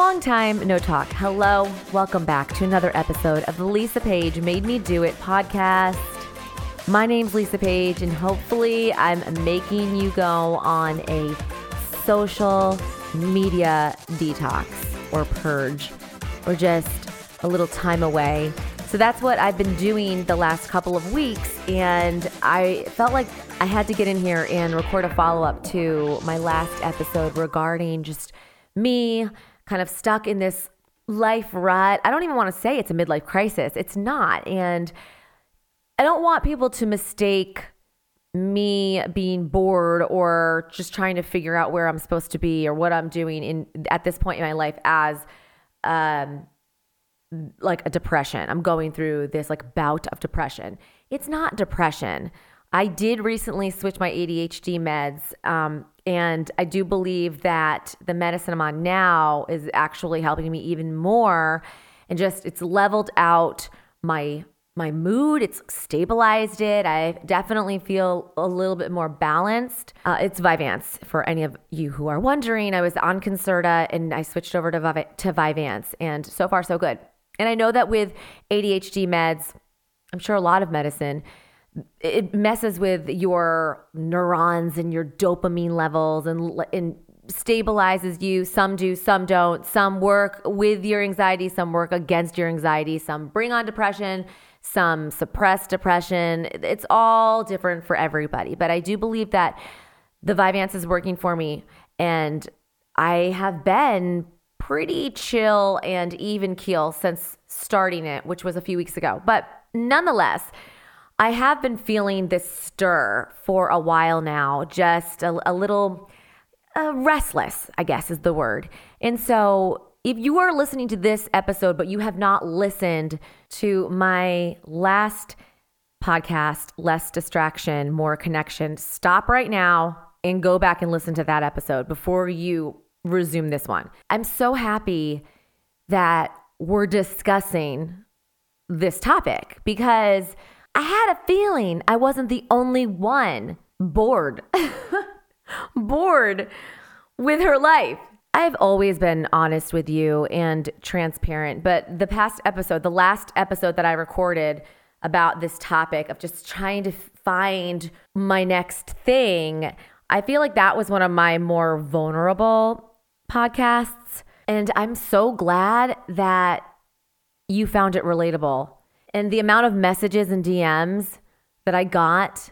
long time no talk. Hello, welcome back to another episode of the Lisa Page Made Me Do It podcast. My name's Lisa Page, and hopefully, I'm making you go on a social media detox or purge or just a little time away. So that's what I've been doing the last couple of weeks. And I felt like I had to get in here and record a follow up to my last episode regarding just me kind of stuck in this life rut. I don't even want to say it's a midlife crisis, it's not. And I don't want people to mistake me being bored or just trying to figure out where I'm supposed to be or what I'm doing in at this point in my life as um like a depression. I'm going through this like bout of depression. It's not depression. I did recently switch my ADHD meds, um, and I do believe that the medicine I'm on now is actually helping me even more, and just it's leveled out my my mood. It's stabilized it. I definitely feel a little bit more balanced. Uh, it's Vyvanse for any of you who are wondering. I was on Concerta and I switched over to Viv- to Vyvanse, and so far so good. And I know that with ADHD meds, I'm sure a lot of medicine it messes with your neurons and your dopamine levels and, and stabilizes you. Some do, some don't. Some work with your anxiety, some work against your anxiety, some bring on depression, some suppress depression. It's all different for everybody. But I do believe that the Vyvanse is working for me. And I have been pretty chill and even keel since starting it, which was a few weeks ago. But nonetheless, I have been feeling this stir for a while now, just a, a little uh, restless, I guess is the word. And so, if you are listening to this episode, but you have not listened to my last podcast, Less Distraction, More Connection, stop right now and go back and listen to that episode before you resume this one. I'm so happy that we're discussing this topic because I had a feeling I wasn't the only one bored, bored with her life. I've always been honest with you and transparent, but the past episode, the last episode that I recorded about this topic of just trying to find my next thing, I feel like that was one of my more vulnerable podcasts. And I'm so glad that you found it relatable and the amount of messages and DMs that I got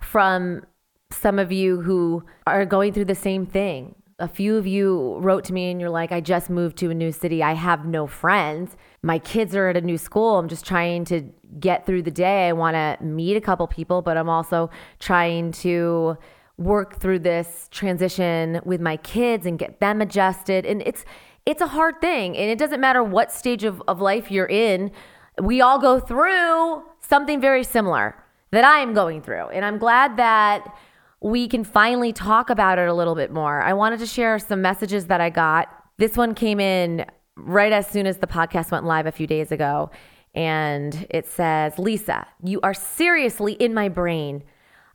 from some of you who are going through the same thing. A few of you wrote to me and you're like, I just moved to a new city. I have no friends. My kids are at a new school. I'm just trying to get through the day. I want to meet a couple people, but I'm also trying to work through this transition with my kids and get them adjusted. And it's it's a hard thing. And it doesn't matter what stage of, of life you're in we all go through something very similar that I am going through. And I'm glad that we can finally talk about it a little bit more. I wanted to share some messages that I got. This one came in right as soon as the podcast went live a few days ago. And it says, Lisa, you are seriously in my brain.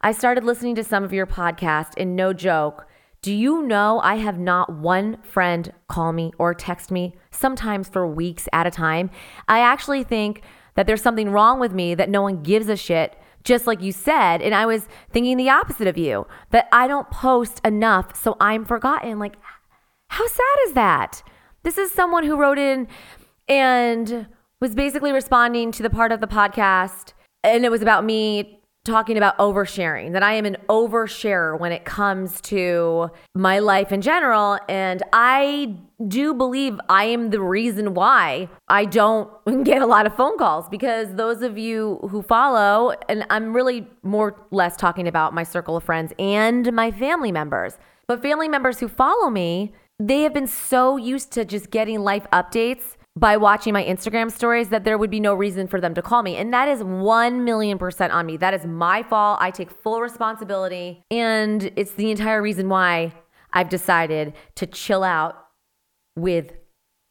I started listening to some of your podcast, and no joke, do you know I have not one friend call me or text me, sometimes for weeks at a time? I actually think that there's something wrong with me that no one gives a shit, just like you said. And I was thinking the opposite of you, that I don't post enough, so I'm forgotten. Like, how sad is that? This is someone who wrote in and was basically responding to the part of the podcast, and it was about me talking about oversharing, that I am an oversharer when it comes to my life in general. And I do believe I am the reason why I don't get a lot of phone calls because those of you who follow, and I'm really more or less talking about my circle of friends and my family members, but family members who follow me, they have been so used to just getting life updates by watching my Instagram stories that there would be no reason for them to call me. And that is 1 million percent on me. That is my fault. I take full responsibility. And it's the entire reason why I've decided to chill out with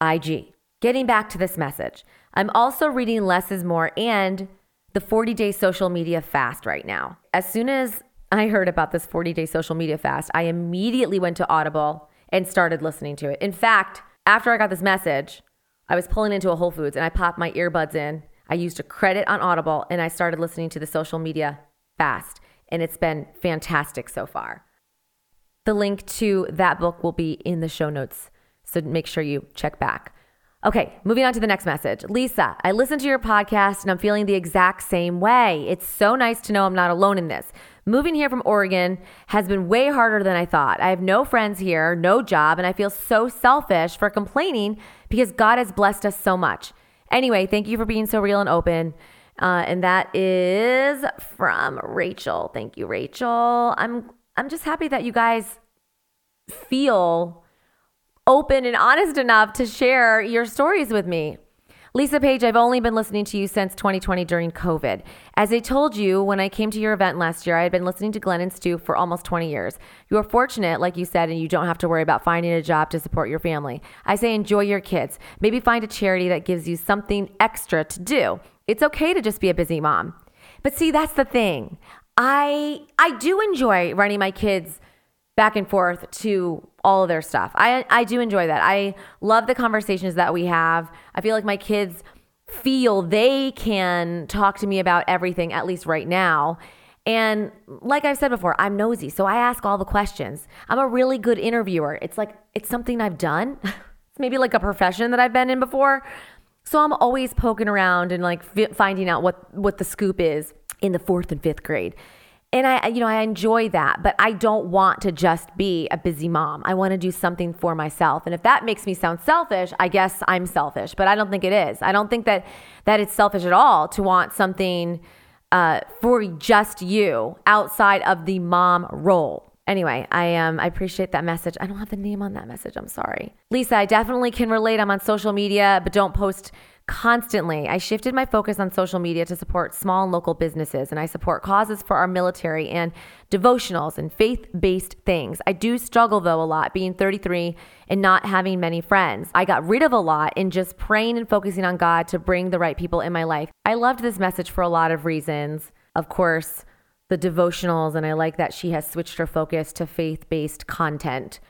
IG. Getting back to this message, I'm also reading Less is More and the 40 day social media fast right now. As soon as I heard about this 40 day social media fast, I immediately went to Audible and started listening to it. In fact, After I got this message, I was pulling into a Whole Foods and I popped my earbuds in. I used a credit on Audible and I started listening to the social media fast. And it's been fantastic so far. The link to that book will be in the show notes. So make sure you check back. Okay, moving on to the next message. Lisa, I listened to your podcast and I'm feeling the exact same way. It's so nice to know I'm not alone in this. Moving here from Oregon has been way harder than I thought. I have no friends here, no job, and I feel so selfish for complaining because God has blessed us so much. Anyway, thank you for being so real and open. Uh, and that is from Rachel. Thank you, Rachel. I'm I'm just happy that you guys feel open and honest enough to share your stories with me. Lisa Page, I've only been listening to you since 2020 during COVID. As I told you when I came to your event last year, I had been listening to Glenn and Stu for almost 20 years. You are fortunate, like you said, and you don't have to worry about finding a job to support your family. I say enjoy your kids. Maybe find a charity that gives you something extra to do. It's okay to just be a busy mom. But see, that's the thing. I I do enjoy running my kids back and forth to all of their stuff. I I do enjoy that. I love the conversations that we have. I feel like my kids feel they can talk to me about everything at least right now. And like I've said before, I'm nosy, so I ask all the questions. I'm a really good interviewer. It's like it's something I've done. it's maybe like a profession that I've been in before. So I'm always poking around and like f- finding out what what the scoop is in the 4th and 5th grade and I, you know, I enjoy that, but I don't want to just be a busy mom. I want to do something for myself. And if that makes me sound selfish, I guess I'm selfish, but I don't think it is. I don't think that that it's selfish at all to want something uh, for just you outside of the mom role. Anyway, I um I appreciate that message. I don't have the name on that message. I'm sorry. Lisa, I definitely can relate. I'm on social media, but don't post constantly. I shifted my focus on social media to support small and local businesses, and I support causes for our military and devotionals and faith based things. I do struggle though a lot being 33 and not having many friends. I got rid of a lot in just praying and focusing on God to bring the right people in my life. I loved this message for a lot of reasons. Of course, the devotionals, and I like that she has switched her focus to faith based content,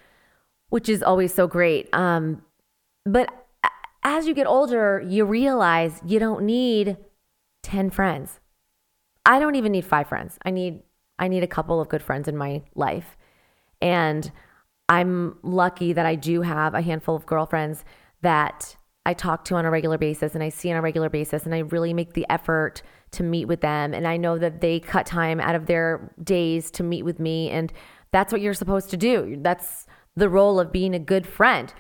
which is always so great. Um, but as you get older, you realize you don't need 10 friends. I don't even need five friends. I need I need a couple of good friends in my life. And I'm lucky that I do have a handful of girlfriends that I talk to on a regular basis and I see on a regular basis and I really make the effort to meet with them and I know that they cut time out of their days to meet with me and that's what you're supposed to do. That's the role of being a good friend.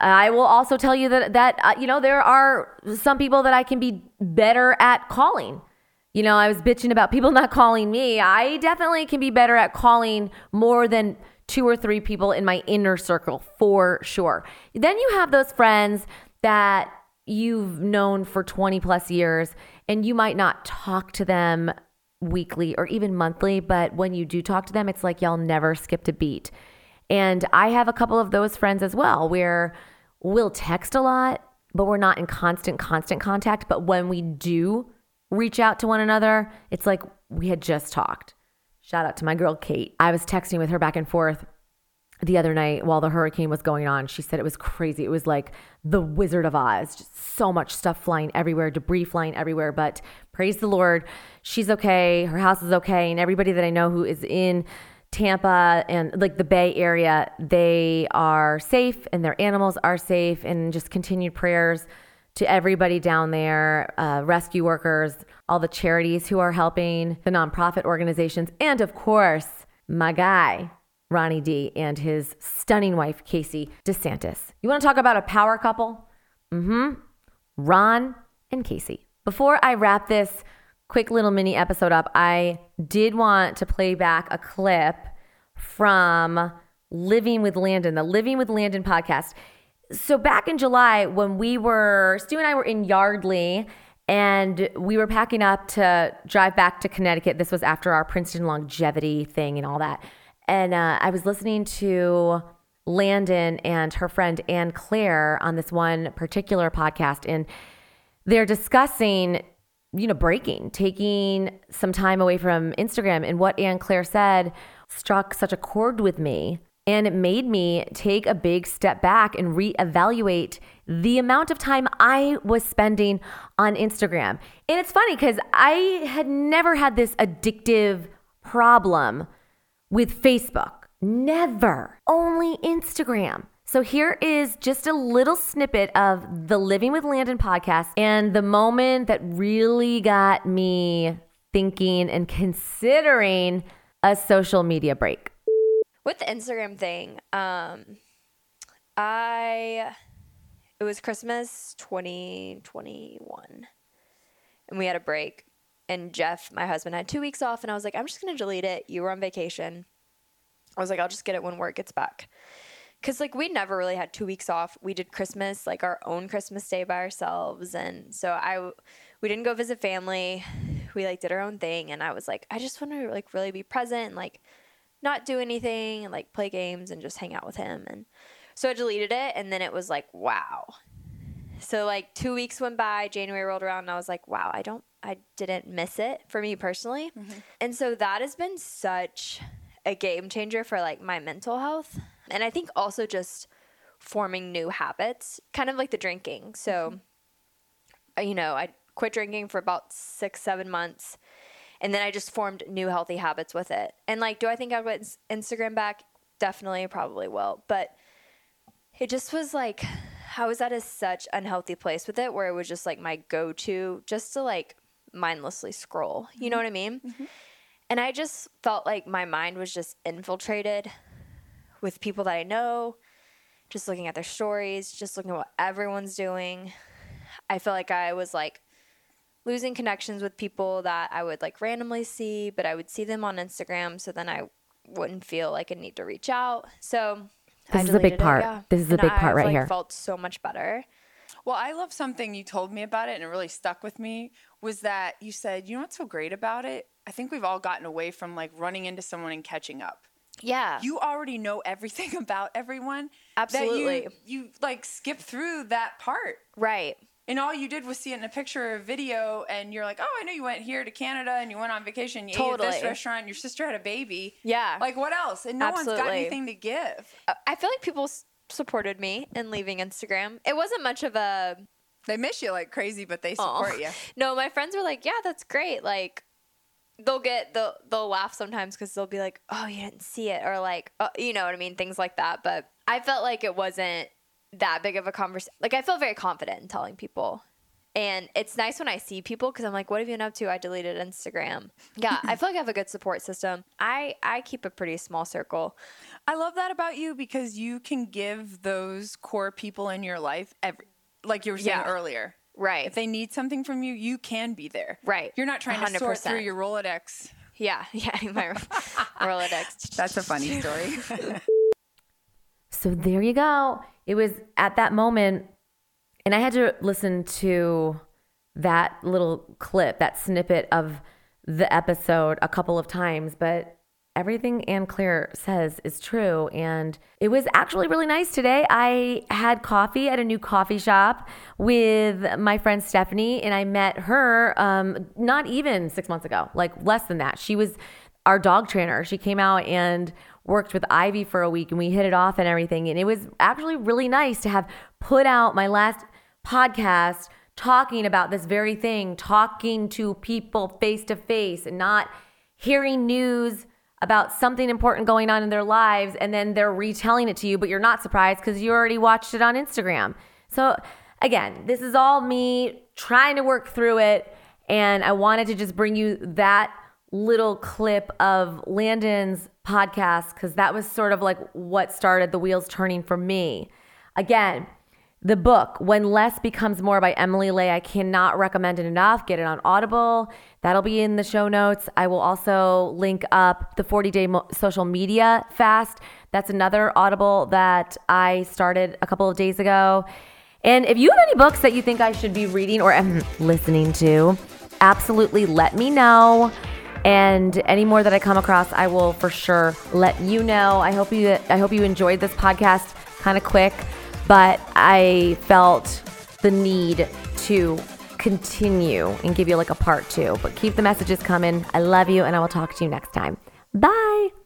I will also tell you that that uh, you know there are some people that I can be better at calling. You know, I was bitching about people not calling me. I definitely can be better at calling more than two or three people in my inner circle for sure. Then you have those friends that you've known for 20 plus years and you might not talk to them weekly or even monthly, but when you do talk to them, it's like y'all never skipped a beat. And I have a couple of those friends as well where we'll text a lot, but we're not in constant, constant contact. But when we do reach out to one another, it's like we had just talked. Shout out to my girl, Kate. I was texting with her back and forth the other night while the hurricane was going on. She said it was crazy. It was like the Wizard of Oz, just so much stuff flying everywhere, debris flying everywhere. But praise the Lord, she's okay. Her house is okay. And everybody that I know who is in Tampa and like the Bay Area, they are safe and their animals are safe, and just continued prayers to everybody down there, uh, rescue workers, all the charities who are helping, the nonprofit organizations, and of course, my guy, Ronnie D, and his stunning wife, Casey DeSantis. You want to talk about a power couple? Mm hmm. Ron and Casey. Before I wrap this quick little mini episode up, I did want to play back a clip from Living with Landon, the Living with Landon podcast. So back in July, when we were, Stu and I were in Yardley and we were packing up to drive back to Connecticut. This was after our Princeton longevity thing and all that. And uh, I was listening to Landon and her friend Anne Claire on this one particular podcast, and they're discussing you know, breaking, taking some time away from Instagram. And what Anne Claire said struck such a chord with me. And it made me take a big step back and reevaluate the amount of time I was spending on Instagram. And it's funny because I had never had this addictive problem with Facebook. Never. Only Instagram. So here is just a little snippet of the Living with Landon podcast and the moment that really got me thinking and considering a social media break. With the Instagram thing, um, I it was Christmas 2021, and we had a break. And Jeff, my husband, had two weeks off, and I was like, I'm just gonna delete it. You were on vacation. I was like, I'll just get it when work gets back. Cause like we never really had two weeks off. We did Christmas, like our own Christmas day by ourselves, and so I, we didn't go visit family. We like did our own thing, and I was like, I just want to like really be present, and, like not do anything, and like play games and just hang out with him. And so I deleted it, and then it was like, wow. So like two weeks went by, January rolled around, and I was like, wow, I don't, I didn't miss it for me personally, mm-hmm. and so that has been such a game changer for like my mental health. And I think also just forming new habits, kind of like the drinking. So, mm-hmm. you know, I quit drinking for about six, seven months. And then I just formed new healthy habits with it. And like, do I think I'll get Instagram back? Definitely, probably will. But it just was like, I was at a such unhealthy place with it where it was just like my go to just to like mindlessly scroll. You know mm-hmm. what I mean? Mm-hmm. And I just felt like my mind was just infiltrated with people that I know, just looking at their stories, just looking at what everyone's doing. I feel like I was like losing connections with people that I would like randomly see, but I would see them on Instagram. So then I wouldn't feel like a need to reach out. So this is a big part. It, yeah. This is a big part I've, right like, here. Felt so much better. Well, I love something you told me about it, and it really stuck with me. Was that you said, you know what's so great about it? I think we've all gotten away from like running into someone and catching up. Yeah. You already know everything about everyone. Absolutely. You, you like skip through that part. Right. And all you did was see it in a picture or a video, and you're like, oh, I know you went here to Canada and you went on vacation. You totally. ate at this restaurant. Your sister had a baby. Yeah. Like, what else? And no Absolutely. one's got anything to give. Uh, I feel like people supported me in leaving Instagram. It wasn't much of a. They miss you like crazy, but they support Aww. you. No, my friends were like, yeah, that's great. Like, they'll get they'll they'll laugh sometimes because they'll be like, "Oh, you didn't see it," or like, uh, you know what I mean, things like that. But I felt like it wasn't that big of a conversation. Like I feel very confident in telling people. And it's nice when I see people because I'm like, what have you been up to? I deleted Instagram. Yeah, I feel like I have a good support system. I I keep a pretty small circle. I love that about you because you can give those core people in your life every, like you were saying yeah. earlier. Right. If they need something from you, you can be there. Right. You're not trying 100%. to sort through your Rolodex. Yeah, yeah, my Rolodex. That's a funny story. so there you go. It was at that moment, and I had to listen to that little clip, that snippet of the episode a couple of times, but everything Ann Claire says is true. And it was actually really nice today. I had coffee at a new coffee shop with my friend Stephanie, and I met her um, not even six months ago, like less than that. She was our dog trainer. She came out and worked with Ivy for a week, and we hit it off and everything. And it was actually really nice to have put out my last podcast talking about this very thing, talking to people face to face and not hearing news about something important going on in their lives and then they're retelling it to you, but you're not surprised because you already watched it on Instagram. So, again, this is all me trying to work through it. And I wanted to just bring you that little clip of Landon's podcast because that was sort of like what started the wheels turning for me. Again, the book, When Less Becomes More by Emily Ley, I cannot recommend it enough. Get it on Audible. That'll be in the show notes. I will also link up the 40 day mo- social media fast. That's another Audible that I started a couple of days ago. And if you have any books that you think I should be reading or am listening to, absolutely let me know. And any more that I come across, I will for sure let you know. I hope you I hope you enjoyed this podcast kind of quick but I felt the need to continue and give you like a part two. But keep the messages coming. I love you, and I will talk to you next time. Bye.